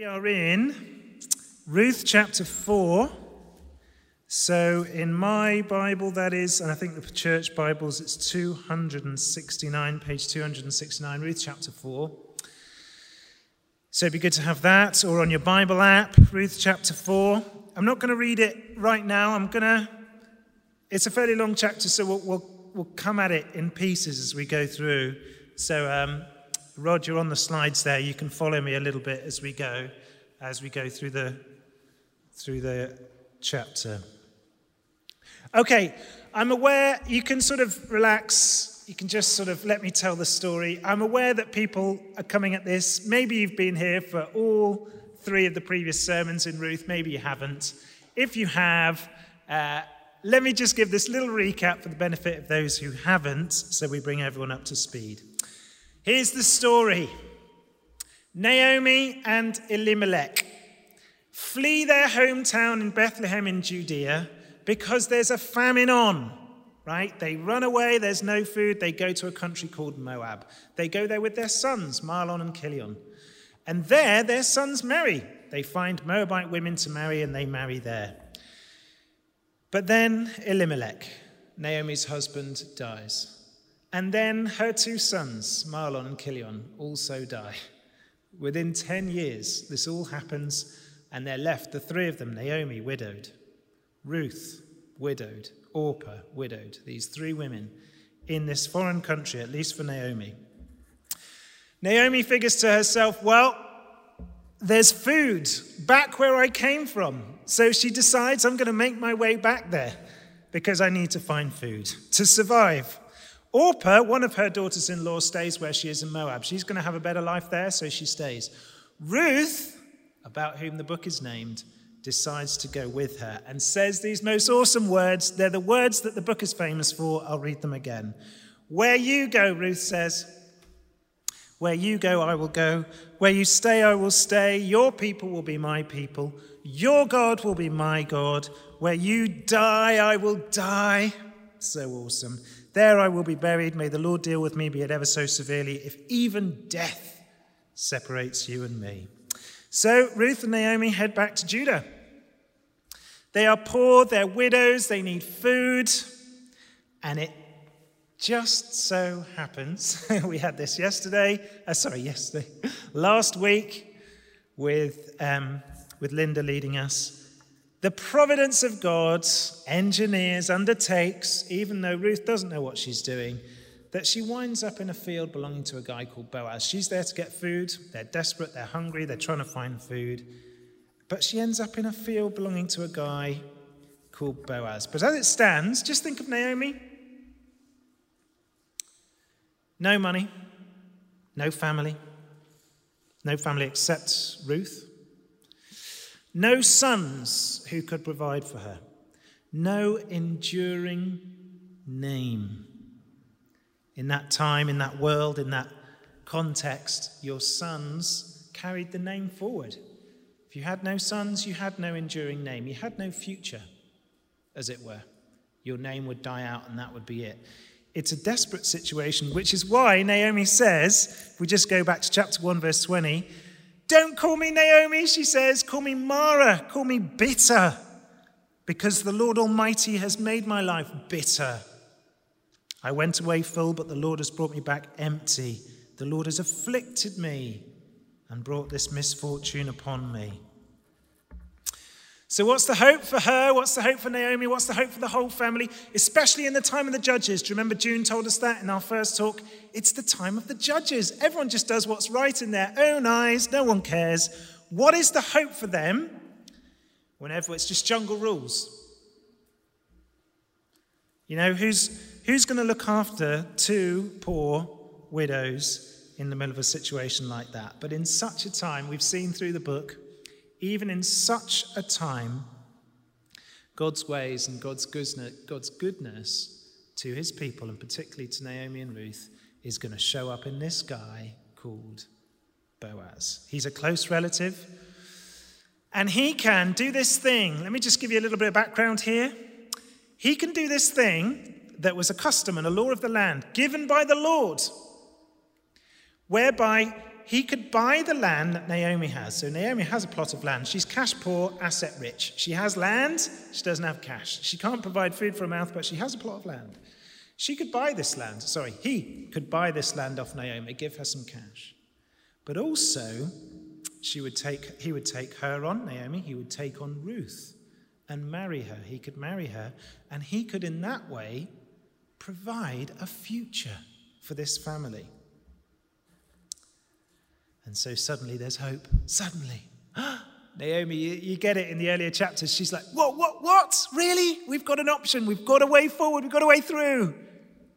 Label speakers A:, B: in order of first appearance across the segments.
A: We are in Ruth chapter 4. So, in my Bible, that is, and I think the church Bibles, it's 269, page 269, Ruth chapter 4. So, it'd be good to have that, or on your Bible app, Ruth chapter 4. I'm not going to read it right now. I'm going to, it's a fairly long chapter, so we'll, we'll, we'll come at it in pieces as we go through. So, um, You're on the slides there. You can follow me a little bit as we go, as we go through the through the chapter. Okay, I'm aware you can sort of relax. You can just sort of let me tell the story. I'm aware that people are coming at this. Maybe you've been here for all three of the previous sermons in Ruth. Maybe you haven't. If you have, uh, let me just give this little recap for the benefit of those who haven't, so we bring everyone up to speed. Here's the story Naomi and Elimelech flee their hometown in Bethlehem in Judea because there's a famine on, right? They run away, there's no food, they go to a country called Moab. They go there with their sons, Mahlon and Chilion. And there, their sons marry. They find Moabite women to marry and they marry there. But then Elimelech, Naomi's husband, dies. And then her two sons, Mahlon and Chilion, also die. Within 10 years, this all happens, and they're left, the three of them, Naomi, widowed, Ruth, widowed, Orpah, widowed, these three women in this foreign country, at least for Naomi. Naomi figures to herself, well, there's food back where I came from. So she decides, I'm going to make my way back there because I need to find food to survive. Orpah, one of her daughters in law, stays where she is in Moab. She's going to have a better life there, so she stays. Ruth, about whom the book is named, decides to go with her and says these most awesome words. They're the words that the book is famous for. I'll read them again. Where you go, Ruth says, where you go, I will go. Where you stay, I will stay. Your people will be my people. Your God will be my God. Where you die, I will die. So awesome. There I will be buried. May the Lord deal with me, be it ever so severely, if even death separates you and me. So Ruth and Naomi head back to Judah. They are poor, they're widows, they need food, and it just so happens, we had this yesterday, uh, sorry, yesterday, last week with, um, with Linda leading us. The providence of God engineers, undertakes, even though Ruth doesn't know what she's doing, that she winds up in a field belonging to a guy called Boaz. She's there to get food. They're desperate, they're hungry, they're trying to find food. But she ends up in a field belonging to a guy called Boaz. But as it stands, just think of Naomi. No money, no family, no family except Ruth. No sons who could provide for her. No enduring name. In that time, in that world, in that context, your sons carried the name forward. If you had no sons, you had no enduring name. You had no future, as it were. Your name would die out, and that would be it. It's a desperate situation, which is why Naomi says, if we just go back to chapter 1, verse 20, don't call me Naomi, she says. Call me Mara. Call me bitter. Because the Lord Almighty has made my life bitter. I went away full, but the Lord has brought me back empty. The Lord has afflicted me and brought this misfortune upon me. So, what's the hope for her? What's the hope for Naomi? What's the hope for the whole family, especially in the time of the judges? Do you remember June told us that in our first talk? It's the time of the judges. Everyone just does what's right in their own eyes, no one cares. What is the hope for them whenever it's just jungle rules? You know, who's, who's going to look after two poor widows in the middle of a situation like that? But in such a time, we've seen through the book, even in such a time, God's ways and God's goodness, to his people, and particularly to Naomi and Ruth, is going to show up in this guy called Boaz. He's a close relative, and he can do this thing. Let me just give you a little bit of background here. He can do this thing that was a custom and a law of the land given by the Lord, whereby he could buy the land that Naomi has. So Naomi has a plot of land. She's cash poor, asset rich. She has land, she doesn't have cash. She can't provide food for her mouth, but she has a plot of land. She could buy this land. Sorry, he could buy this land off Naomi, give her some cash. But also, she would take, he would take her on, Naomi, he would take on Ruth and marry her. He could marry her, and he could, in that way, provide a future for this family. And so suddenly there's hope. Suddenly. Naomi, you, you, get it in the earlier chapters. She's like, What, what, what? Really? We've got an option. We've got a way forward. We've got a way through.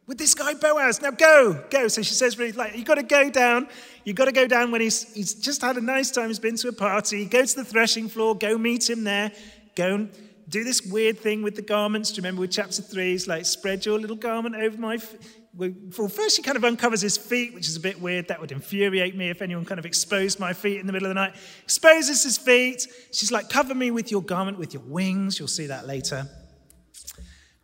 A: With this guy Boaz. Now go, go. So she says, really, like, you've got to go down. You've got to go down when he's, he's just had a nice time. He's been to a party. Go to the threshing floor. Go meet him there. Go and do this weird thing with the garments. Do you remember with chapter three? He's like, spread your little garment over my. F-. Well, first, she kind of uncovers his feet, which is a bit weird. That would infuriate me if anyone kind of exposed my feet in the middle of the night. Exposes his feet. She's like, cover me with your garment, with your wings. You'll see that later.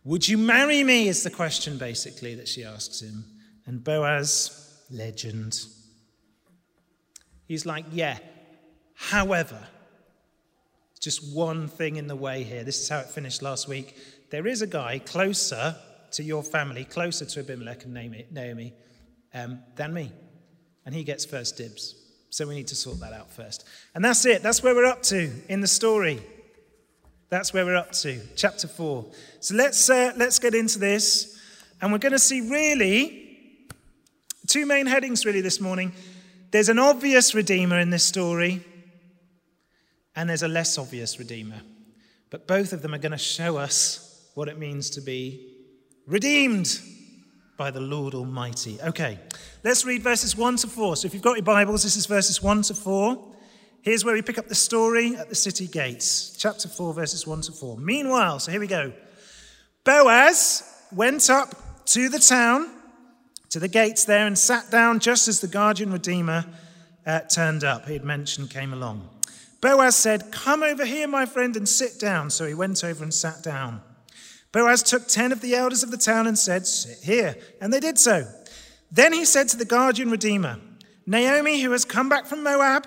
A: Would you marry me? Is the question basically that she asks him. And Boaz, legend. He's like, yeah. However, just one thing in the way here. This is how it finished last week. There is a guy closer to your family, closer to Abimelech and Naomi um, than me. And he gets first dibs. So we need to sort that out first. And that's it. That's where we're up to in the story. That's where we're up to, chapter 4. So let's, uh, let's get into this. And we're going to see really two main headings, really, this morning. There's an obvious redeemer in this story, and there's a less obvious Redeemer. But both of them are going to show us what it means to be redeemed by the Lord Almighty. Okay, let's read verses 1 to 4. So if you've got your Bibles, this is verses 1 to 4. Here's where we pick up the story at the city gates, chapter 4, verses 1 to 4. Meanwhile, so here we go. Boaz went up to the town, to the gates there, and sat down just as the guardian redeemer uh, turned up. He had mentioned came along. Boaz said, Come over here, my friend, and sit down. So he went over and sat down. Boaz took ten of the elders of the town and said, Sit here. And they did so. Then he said to the guardian redeemer, Naomi, who has come back from Moab,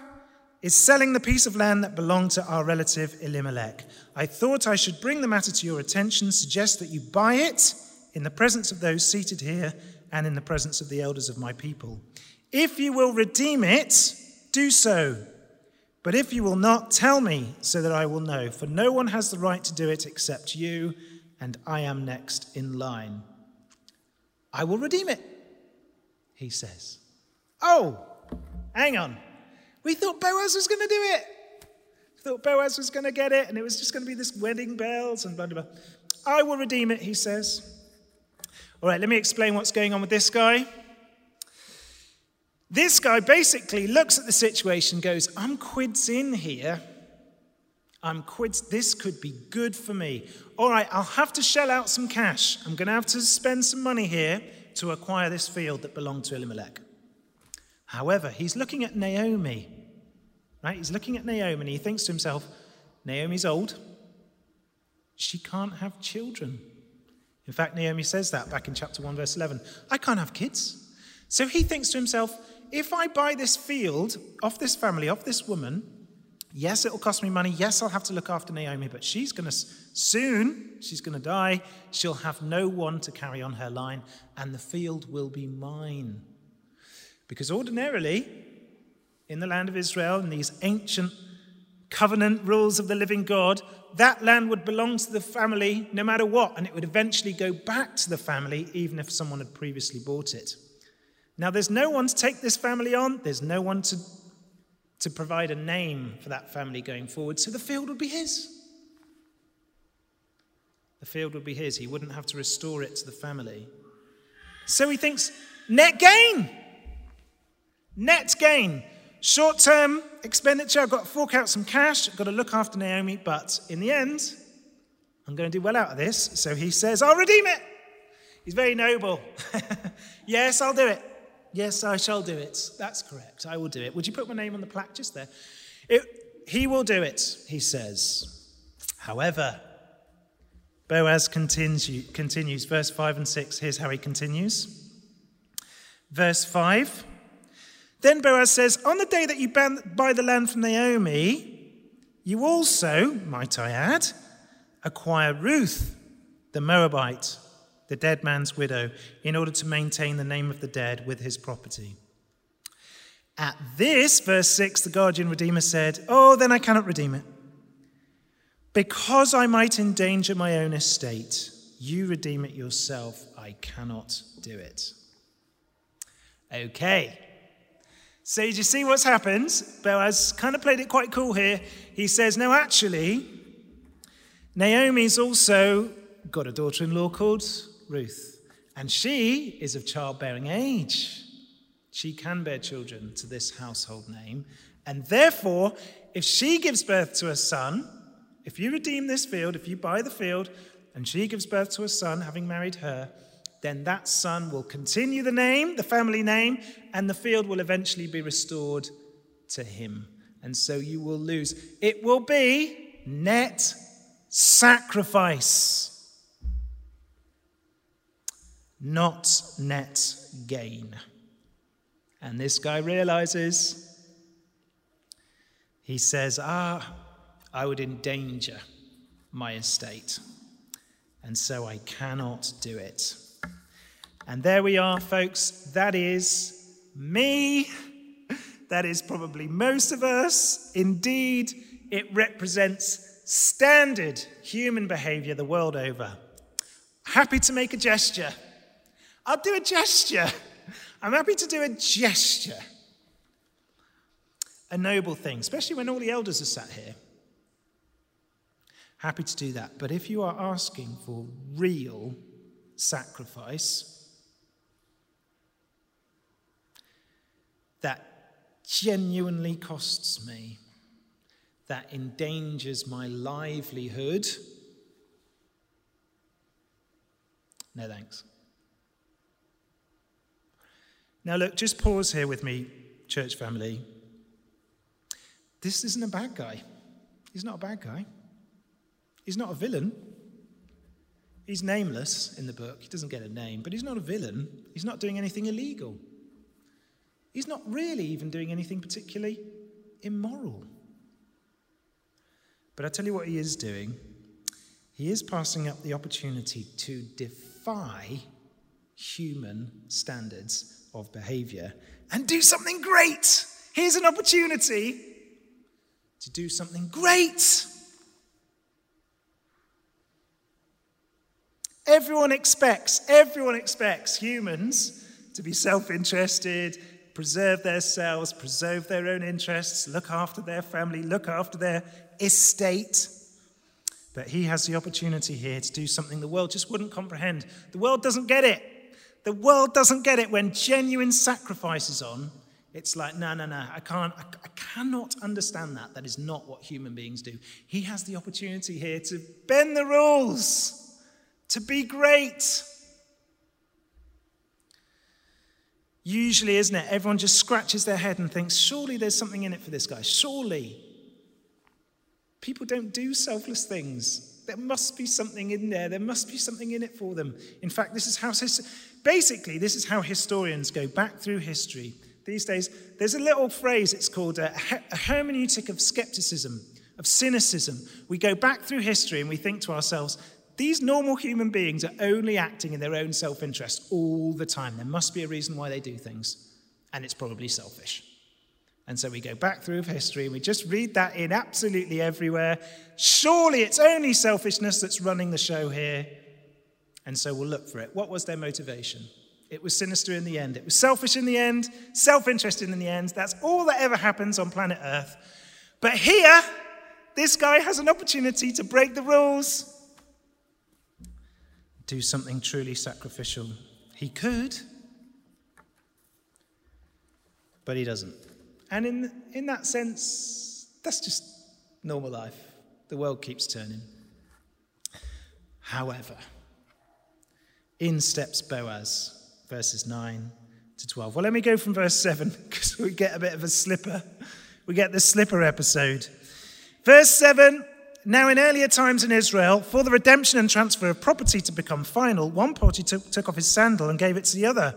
A: is selling the piece of land that belonged to our relative Elimelech. I thought I should bring the matter to your attention, suggest that you buy it in the presence of those seated here and in the presence of the elders of my people. If you will redeem it, do so but if you will not, tell me so that I will know, for no one has the right to do it except you, and I am next in line. I will redeem it, he says. Oh, hang on. We thought Boaz was going to do it. Thought Boaz was going to get it, and it was just going to be this wedding bells and blah, blah, blah. I will redeem it, he says. All right, let me explain what's going on with this guy. This guy basically looks at the situation, goes, I'm quids in here. I'm quids. This could be good for me. All right, I'll have to shell out some cash. I'm going to have to spend some money here to acquire this field that belonged to Elimelech. However, he's looking at Naomi, right? He's looking at Naomi and he thinks to himself, Naomi's old. She can't have children. In fact, Naomi says that back in chapter 1, verse 11. I can't have kids. So he thinks to himself, if I buy this field off this family, off this woman, yes, it'll cost me money. Yes, I'll have to look after Naomi, but she's going to soon, she's going to die. She'll have no one to carry on her line, and the field will be mine. Because ordinarily, in the land of Israel, in these ancient covenant rules of the living God, that land would belong to the family no matter what, and it would eventually go back to the family even if someone had previously bought it. Now, there's no one to take this family on, there's no one to, to provide a name for that family going forward, so the field would be his. The field would be his. He wouldn't have to restore it to the family. So he thinks, net gain. Net gain. Short term expenditure, I've got to fork out some cash, I've got to look after Naomi, but in the end, I'm going to do well out of this. So he says, I'll redeem it. He's very noble. yes, I'll do it. Yes, I shall do it. That's correct. I will do it. Would you put my name on the plaque just there? It, he will do it, he says. However, Boaz continue, continues, verse 5 and 6. Here's how he continues. Verse 5 Then Boaz says, On the day that you buy the land from Naomi, you also, might I add, acquire Ruth, the Moabite, the dead man's widow, in order to maintain the name of the dead with his property. At this, verse 6, the guardian redeemer said, Oh, then I cannot redeem it. Because I might endanger my own estate, you redeem it yourself. I cannot do it. Okay. So, you see what's happened? Boaz kind of played it quite cool here. He says, No, actually, Naomi's also got a daughter in law called Ruth, and she is of childbearing age. She can bear children to this household name, and therefore, if she gives birth to a son, if you redeem this field, if you buy the field, and she gives birth to a son, having married her, then that son will continue the name, the family name, and the field will eventually be restored to him. And so you will lose. It will be net sacrifice, not net gain. And this guy realizes, he says, Ah, I would endanger my estate. And so I cannot do it. And there we are, folks. That is me. That is probably most of us. Indeed, it represents standard human behavior the world over. Happy to make a gesture. I'll do a gesture. I'm happy to do a gesture. A noble thing, especially when all the elders are sat here. Happy to do that. But if you are asking for real sacrifice, that genuinely costs me, that endangers my livelihood, no thanks. Now, look, just pause here with me, church family. This isn't a bad guy. He's not a bad guy. He's not a villain. He's nameless in the book. He doesn't get a name, but he's not a villain. He's not doing anything illegal. He's not really even doing anything particularly immoral. But I tell you what he is doing. He is passing up the opportunity to defy human standards of behavior and do something great. Here's an opportunity to do something great. Everyone expects, everyone expects humans to be self interested, preserve themselves, preserve their own interests, look after their family, look after their estate. But he has the opportunity here to do something the world just wouldn't comprehend. The world doesn't get it. The world doesn't get it when genuine sacrifice is on. It's like, no, no, no, I can't, I, I cannot understand that. That is not what human beings do. He has the opportunity here to bend the rules, to be great. Usually, isn't it? Everyone just scratches their head and thinks, surely there's something in it for this guy. Surely. People don't do selfless things. There must be something in there. There must be something in it for them. In fact, this is how, basically, this is how historians go back through history. These days, there's a little phrase, it's called a, a hermeneutic of skepticism, of cynicism. We go back through history and we think to ourselves, these normal human beings are only acting in their own self interest all the time. There must be a reason why they do things, and it's probably selfish. And so we go back through history and we just read that in absolutely everywhere. Surely it's only selfishness that's running the show here. And so we'll look for it. What was their motivation? It was sinister in the end. It was selfish in the end, self interested in the end. That's all that ever happens on planet Earth. But here, this guy has an opportunity to break the rules do something truly sacrificial. He could, but he doesn't. And in, in that sense, that's just normal life. The world keeps turning. However, in steps Boaz, verses 9 to 12. Well, let me go from verse 7 because we get a bit of a slipper. We get the slipper episode. Verse 7 now, in earlier times in Israel, for the redemption and transfer of property to become final, one party took, took off his sandal and gave it to the other.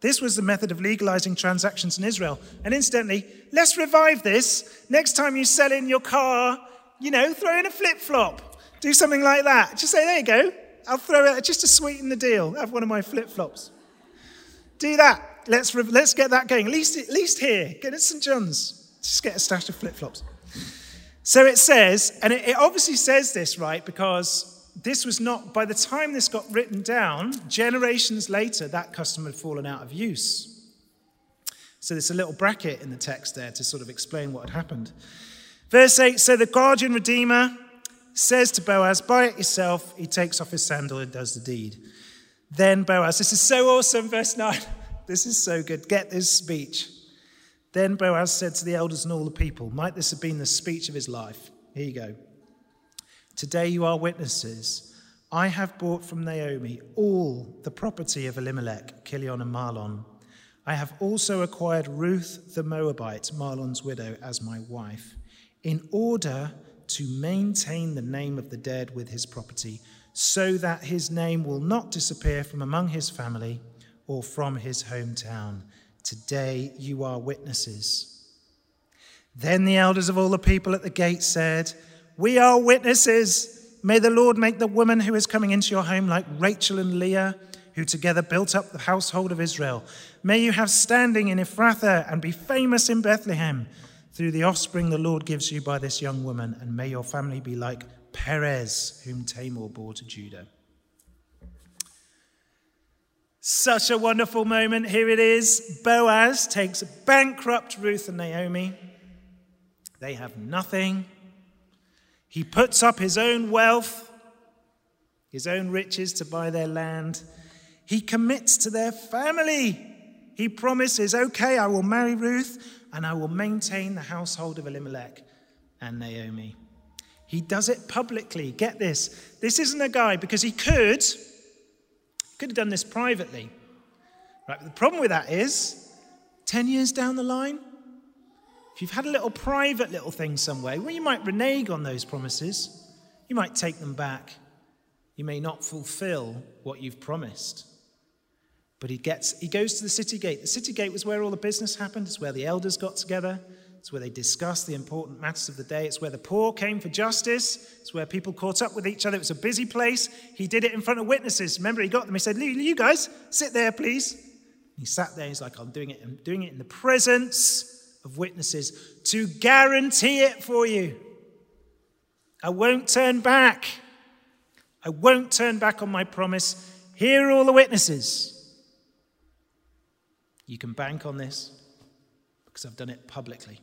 A: This was the method of legalizing transactions in Israel. And incidentally, let's revive this. Next time you sell in your car, you know, throw in a flip flop. Do something like that. Just say, there you go. I'll throw it just to sweeten the deal. Have one of my flip flops. Do that. Let's, let's get that going. At least, at least here. Get at St. John's. Just get a stash of flip flops. So it says, and it, it obviously says this, right, because this was not, by the time this got written down, generations later, that custom had fallen out of use. So there's a little bracket in the text there to sort of explain what had happened. Verse 8 So the guardian redeemer says to Boaz, Buy it yourself. He takes off his sandal and does the deed. Then Boaz, this is so awesome, verse 9. This is so good. Get this speech. Then Boaz said to the elders and all the people, Might this have been the speech of his life? Here you go. Today you are witnesses. I have bought from Naomi all the property of Elimelech, Kilion, and Mahlon. I have also acquired Ruth the Moabite, Mahlon's widow, as my wife, in order to maintain the name of the dead with his property, so that his name will not disappear from among his family or from his hometown. Today you are witnesses. Then the elders of all the people at the gate said, we are witnesses. May the Lord make the woman who is coming into your home like Rachel and Leah, who together built up the household of Israel. May you have standing in Ephrathah and be famous in Bethlehem through the offspring the Lord gives you by this young woman. And may your family be like Perez, whom Tamar bore to Judah. Such a wonderful moment. Here it is. Boaz takes bankrupt Ruth and Naomi. They have nothing. He puts up his own wealth, his own riches to buy their land. He commits to their family. He promises, okay, I will marry Ruth and I will maintain the household of Elimelech and Naomi. He does it publicly. Get this. This isn't a guy because he could could have done this privately. Right? But the problem with that is 10 years down the line, if you've had a little private little thing somewhere, well, you might renege on those promises. You might take them back. You may not fulfill what you've promised. But he, gets, he goes to the city gate. The city gate was where all the business happened. It's where the elders got together. It's where they discussed the important matters of the day. It's where the poor came for justice. It's where people caught up with each other. It was a busy place. He did it in front of witnesses. Remember, he got them. He said, You guys, sit there, please. He sat there. He's like, I'm doing it. I'm doing it in the presence of witnesses to guarantee it for you. I won't turn back. I won't turn back on my promise. Here are all the witnesses. You can bank on this because I've done it publicly.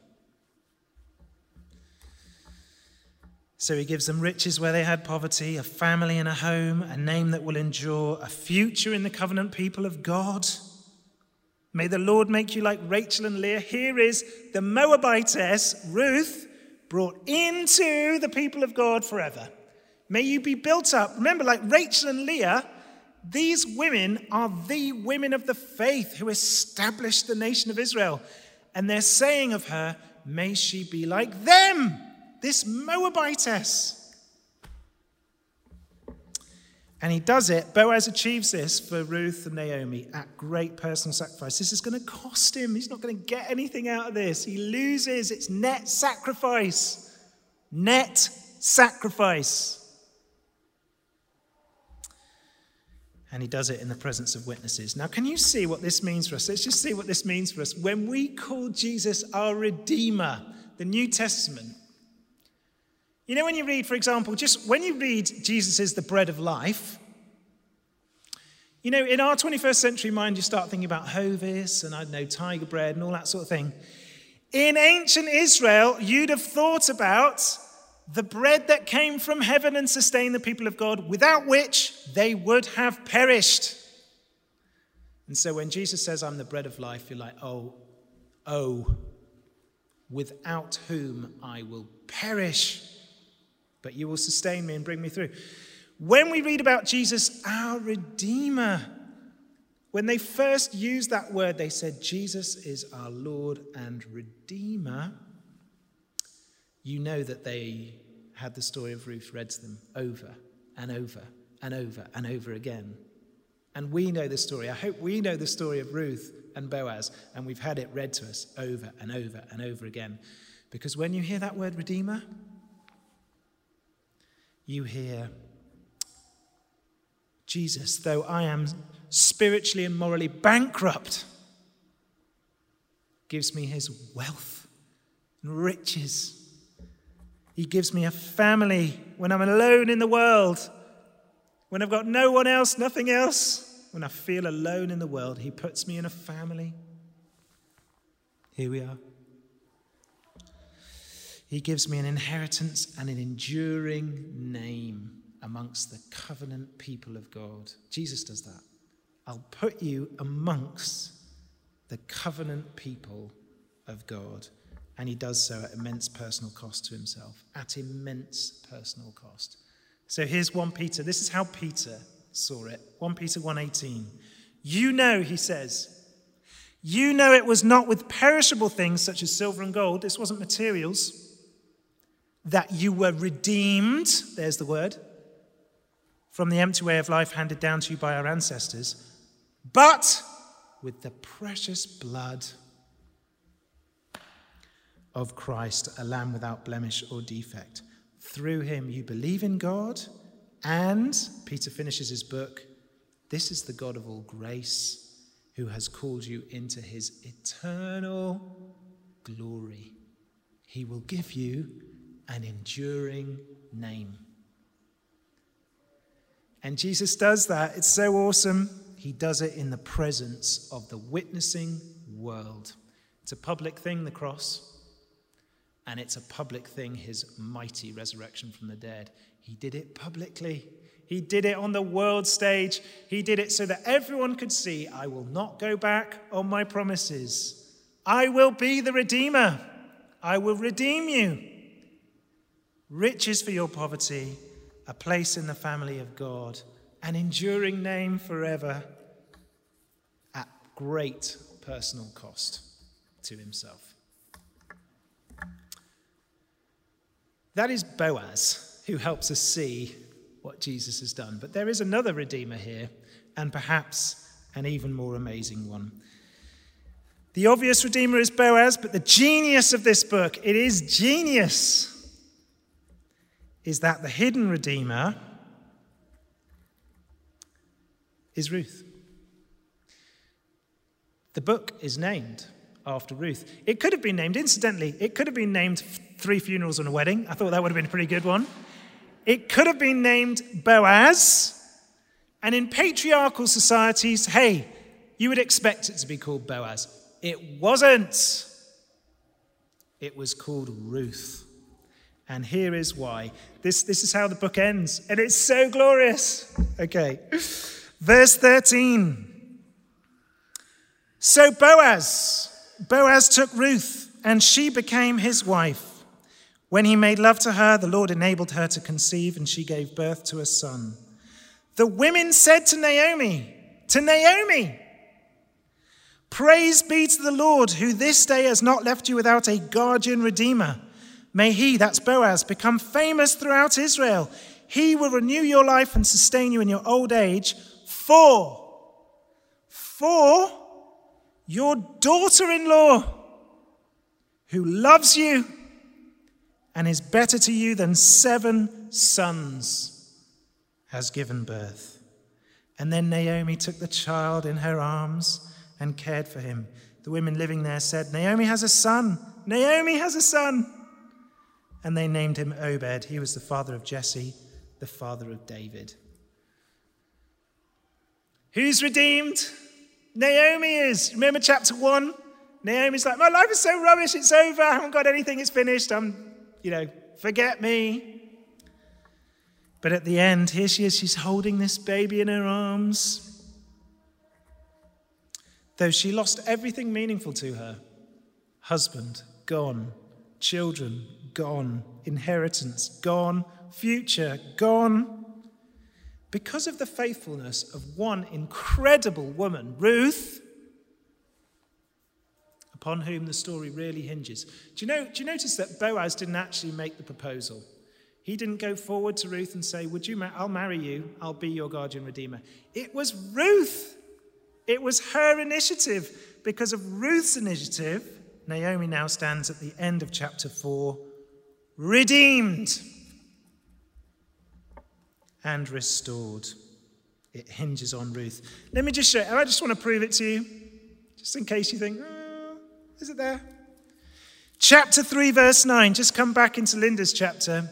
A: So he gives them riches where they had poverty, a family and a home, a name that will endure, a future in the covenant people of God. May the Lord make you like Rachel and Leah. Here is the Moabitess, Ruth, brought into the people of God forever. May you be built up. Remember, like Rachel and Leah, these women are the women of the faith who established the nation of Israel. And they're saying of her, may she be like them, this Moabitess. And he does it. Boaz achieves this for Ruth and Naomi at great personal sacrifice. This is going to cost him. He's not going to get anything out of this. He loses. It's net sacrifice. Net sacrifice. And he does it in the presence of witnesses. Now, can you see what this means for us? Let's just see what this means for us. When we call Jesus our Redeemer, the New Testament, you know, when you read, for example, just when you read Jesus is the bread of life, you know, in our 21st century mind, you start thinking about Hovis and I don't know, tiger bread and all that sort of thing. In ancient Israel, you'd have thought about the bread that came from heaven and sustained the people of God, without which they would have perished. And so when Jesus says, I'm the bread of life, you're like, oh, oh, without whom I will perish but you will sustain me and bring me through. When we read about Jesus, our Redeemer, when they first used that word, they said, Jesus is our Lord and Redeemer. You know that they had the story of Ruth read to them over and over and over and over again. And we know the story. I hope we know the story of Ruth and Boaz, and we've had it read to us over and over and over again. Because when you hear that word Redeemer, you hear Jesus, though I am spiritually and morally bankrupt, gives me his wealth and riches. He gives me a family when I'm alone in the world, when I've got no one else, nothing else. When I feel alone in the world, He puts me in a family. Here we are. He gives me an inheritance and an enduring name amongst the covenant people of God. Jesus does that. I'll put you amongst the covenant people of God. And he does so at immense personal cost to himself, at immense personal cost. So here's 1 Peter. This is how Peter saw it. 1 Peter 1:18. You know, he says, you know it was not with perishable things such as silver and gold, this wasn't materials, that you were redeemed, there's the word, from the empty way of life handed down to you by our ancestors, but with the precious blood of Christ, a lamb without blemish or defect. Through him you believe in God and, Peter finishes his book, this is the God of all grace who has called you into his eternal glory. He will give you an enduring name. And Jesus does that. It's so awesome. He does it in the presence of the witnessing world. It's a public thing, the cross, and it's a public thing, his mighty resurrection from the dead. He did it publicly. He did it on the world stage. He did it so that everyone could see I will not go back on my promises. I will be the Redeemer. I will redeem you. Riches for your poverty, a place in the family of God, an enduring name forever at great personal cost to himself. That is Boaz who helps us see what Jesus has done. But there is another Redeemer here, and perhaps an even more amazing one. The obvious Redeemer is Boaz, but the genius of this book, it is genius, is that the hidden Redeemer is Ruth. The book is named after Ruth. It could have been named, incidentally, it could have been named Three Funerals and a Wedding. I thought that would have been a pretty good one. It could have been named Boaz. And in patriarchal societies, hey, you would expect it to be called Boaz. It wasn't. It was called Ruth. And here is why. This, this is how the book ends. And it's so glorious. Okay. Verse 13. So Boaz, Boaz took Ruth, and she became his wife. When he made love to her, the Lord enabled her to conceive, and she gave birth to a son. The women said to Naomi, to Naomi, Praise be to the Lord, who this day has not left you without a guardian redeemer. May he, that's Boaz, become famous throughout Israel. He will renew your life and sustain you in your old age. For, for your daughter in law, who loves you and is better to you than seven sons, has given birth. And then Naomi took the child in her arms and cared for him. The women living there said, Naomi has a son. Naomi has a son. And they named him Obed. He was the father of Jesse, the father of David. Who's redeemed? Naomi is. Remember chapter one? Naomi's like, My life is so rubbish, it's over, I haven't got anything, it's finished, I'm you know, forget me. But at the end, here she is, she's holding this baby in her arms. Though she lost everything meaningful to her husband, gone, children, gone, inheritance, gone, future, gone. Because of the faithfulness of one incredible woman, Ruth, upon whom the story really hinges. Do you, know, do you notice that Boaz didn't actually make the proposal? He didn't go forward to Ruth and say, Would you, ma- I'll marry you, I'll be your guardian redeemer. It was Ruth. It was her initiative. Because of Ruth's initiative, Naomi now stands at the end of chapter 4, redeemed and restored. It hinges on Ruth. Let me just show you. I just want to prove it to you, just in case you think, oh, is it there? Chapter 3, verse 9. Just come back into Linda's chapter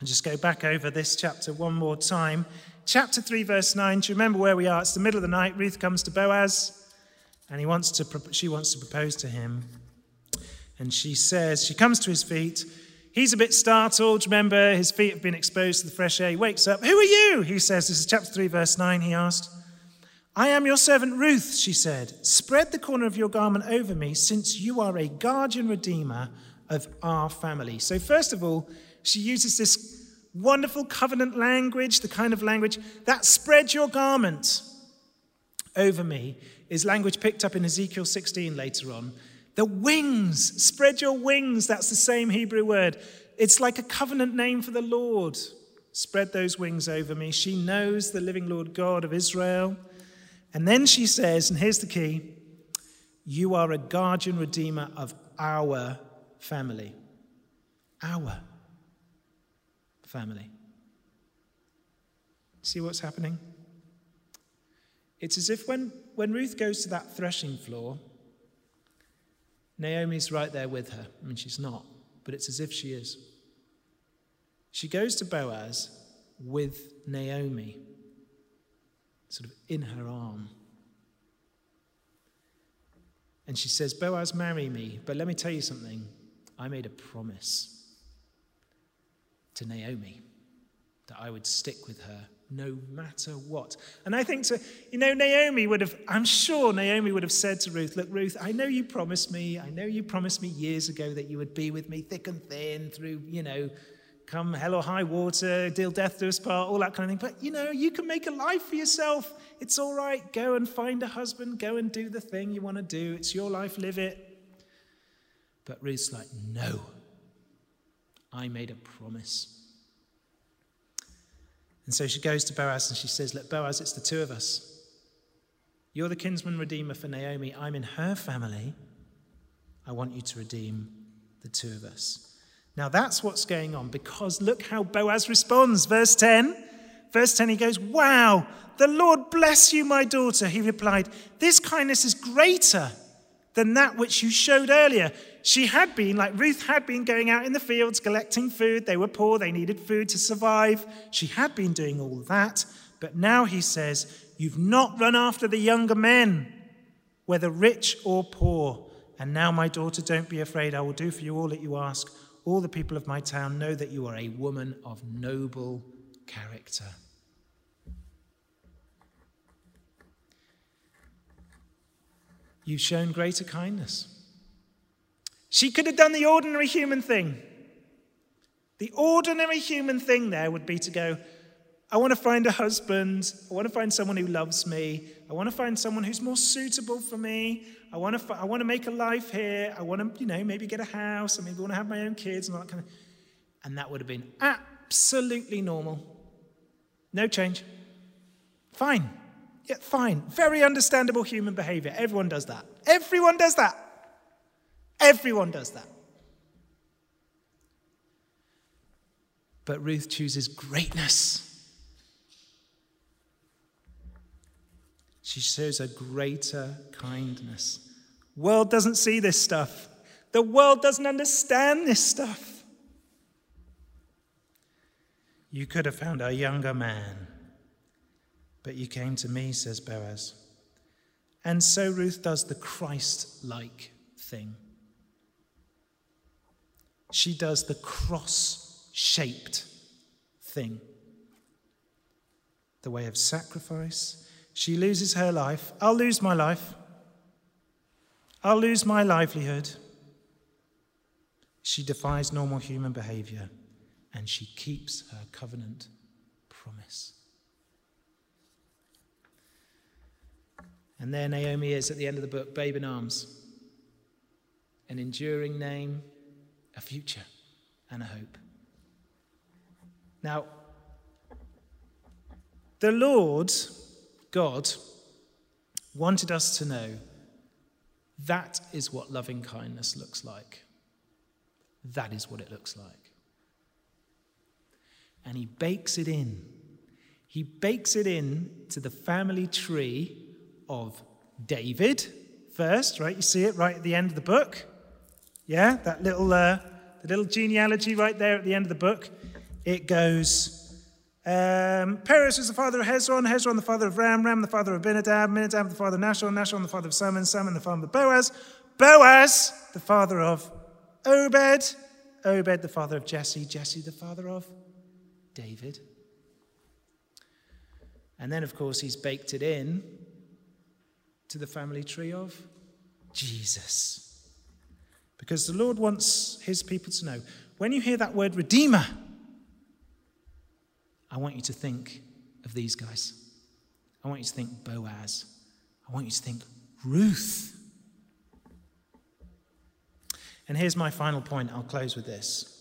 A: and just go back over this chapter one more time. Chapter 3, verse 9. Do you remember where we are? It's the middle of the night. Ruth comes to Boaz, and he wants to, she wants to propose to him. And she says, she comes to his feet. He's a bit startled. Remember, his feet have been exposed to the fresh air. He wakes up. Who are you? He says, This is chapter 3, verse 9. He asked. I am your servant Ruth, she said. Spread the corner of your garment over me, since you are a guardian redeemer of our family. So, first of all, she uses this wonderful covenant language, the kind of language that spread your garment over me, is language picked up in Ezekiel 16 later on. The wings, spread your wings, that's the same Hebrew word. It's like a covenant name for the Lord. Spread those wings over me. She knows the living Lord God of Israel. And then she says, and here's the key you are a guardian redeemer of our family. Our family. See what's happening? It's as if when, when Ruth goes to that threshing floor, Naomi's right there with her. I mean, she's not, but it's as if she is. She goes to Boaz with Naomi, sort of in her arm. And she says, Boaz, marry me, but let me tell you something. I made a promise to Naomi that I would stick with her no matter what. And I think to, you know, Naomi would have, I'm sure Naomi would have said to Ruth, Look, Ruth, I know you promised me, I know you promised me years ago that you would be with me thick and thin through, you know, come hell or high water, deal death to us part, all that kind of thing. But, you know, you can make a life for yourself. It's all right. Go and find a husband, go and do the thing you want to do. It's your life, live it. But Ruth's like, No, I made a promise. And so she goes to Boaz and she says, Look, Boaz, it's the two of us. You're the kinsman redeemer for Naomi. I'm in her family. I want you to redeem the two of us. Now that's what's going on because look how Boaz responds. Verse 10. Verse 10, he goes, Wow, the Lord bless you, my daughter. He replied, This kindness is greater than that which you showed earlier. She had been, like Ruth had been, going out in the fields collecting food. They were poor, they needed food to survive. She had been doing all that. But now he says, You've not run after the younger men, whether rich or poor. And now, my daughter, don't be afraid. I will do for you all that you ask. All the people of my town know that you are a woman of noble character. You've shown greater kindness. She could have done the ordinary human thing. The ordinary human thing there would be to go, I want to find a husband. I want to find someone who loves me. I want to find someone who's more suitable for me. I want to, I want to make a life here. I want to, you know, maybe get a house. I maybe want to have my own kids and all that kind of. And that would have been absolutely normal. No change. Fine. Yeah, fine. Very understandable human behavior. Everyone does that. Everyone does that. Everyone does that. But Ruth chooses greatness. She shows a greater kindness. World doesn't see this stuff. The world doesn't understand this stuff. You could have found a younger man, but you came to me, says Boaz. And so Ruth does the Christ like thing she does the cross shaped thing the way of sacrifice. She loses her life. I'll lose my life. I'll lose my livelihood. She defies normal human behavior and she keeps her covenant promise. And there Naomi is at the end of the book, babe in arms, an enduring name, a future and a hope. Now, the Lord, God, wanted us to know that is what loving kindness looks like. That is what it looks like. And he bakes it in. He bakes it in to the family tree of David first, right? You see it right at the end of the book. Yeah, that little, uh, the little genealogy right there at the end of the book. It goes um, Perez was the father of Hezron, Hezron the father of Ram, Ram the father of Amminadab, Amminadab the father of Nahshon, Nahshon the father of Salmon, Salmon the father of Boaz, Boaz the father of Obed, Obed the father of Jesse, Jesse the father of David. And then, of course, he's baked it in to the family tree of Jesus. Because the Lord wants his people to know when you hear that word Redeemer, I want you to think of these guys. I want you to think Boaz. I want you to think Ruth. And here's my final point. I'll close with this.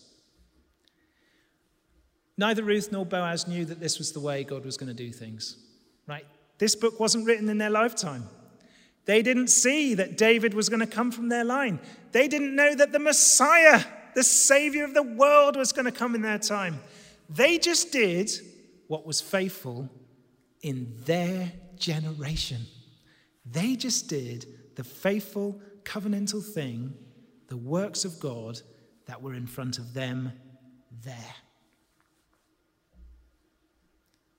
A: Neither Ruth nor Boaz knew that this was the way God was going to do things, right? This book wasn't written in their lifetime. They didn't see that David was going to come from their line. They didn't know that the Messiah, the Savior of the world, was going to come in their time. They just did what was faithful in their generation. They just did the faithful covenantal thing, the works of God that were in front of them there.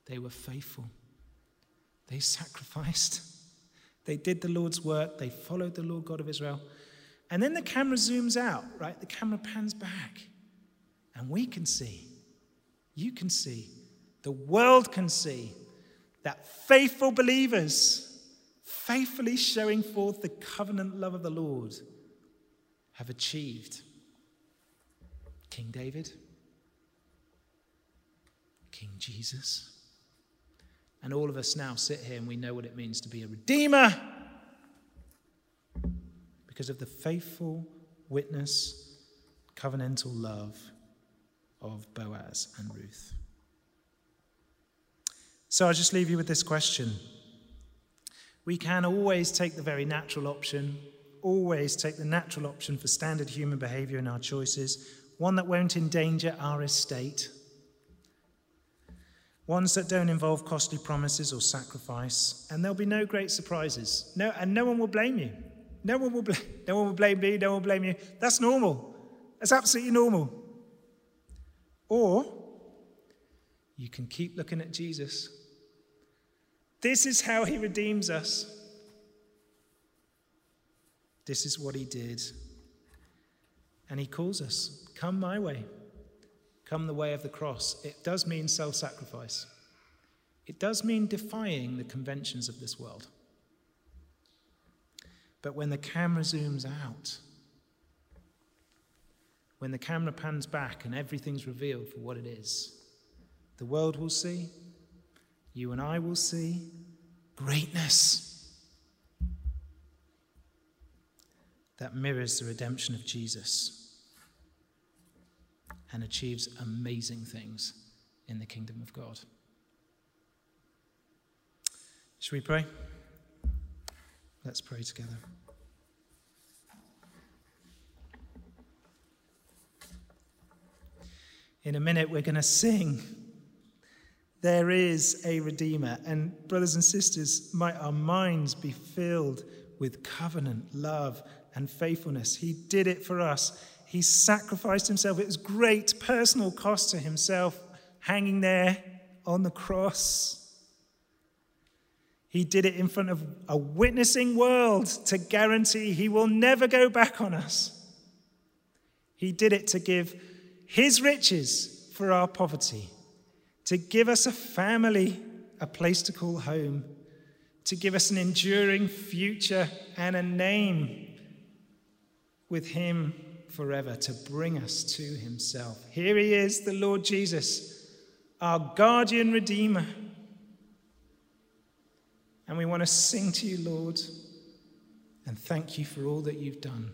A: They were faithful. They sacrificed. They did the Lord's work. They followed the Lord God of Israel. And then the camera zooms out, right? The camera pans back. And we can see you can see, the world can see that faithful believers, faithfully showing forth the covenant love of the Lord, have achieved King David, King Jesus. And all of us now sit here and we know what it means to be a redeemer because of the faithful witness, covenantal love of Boaz and Ruth. So I'll just leave you with this question. We can always take the very natural option, always take the natural option for standard human behavior in our choices, one that won't endanger our estate, ones that don't involve costly promises or sacrifice, and there'll be no great surprises. No, and no one will blame you. No one will, bl- no one will blame me, no one will blame you. That's normal. That's absolutely normal. Or you can keep looking at Jesus. This is how he redeems us. This is what he did. And he calls us come my way, come the way of the cross. It does mean self sacrifice, it does mean defying the conventions of this world. But when the camera zooms out, when the camera pans back and everything's revealed for what it is. The world will see, you and I will see greatness that mirrors the redemption of Jesus and achieves amazing things in the kingdom of God. Should we pray? Let's pray together. In a minute, we're going to sing. There is a Redeemer. And, brothers and sisters, might our minds be filled with covenant, love, and faithfulness. He did it for us. He sacrificed himself. It was great personal cost to himself, hanging there on the cross. He did it in front of a witnessing world to guarantee he will never go back on us. He did it to give his riches for our poverty, to give us a family, a place to call home, to give us an enduring future and a name with him forever, to bring us to himself. Here he is, the Lord Jesus, our guardian redeemer. And we want to sing to you, Lord, and thank you for all that you've done.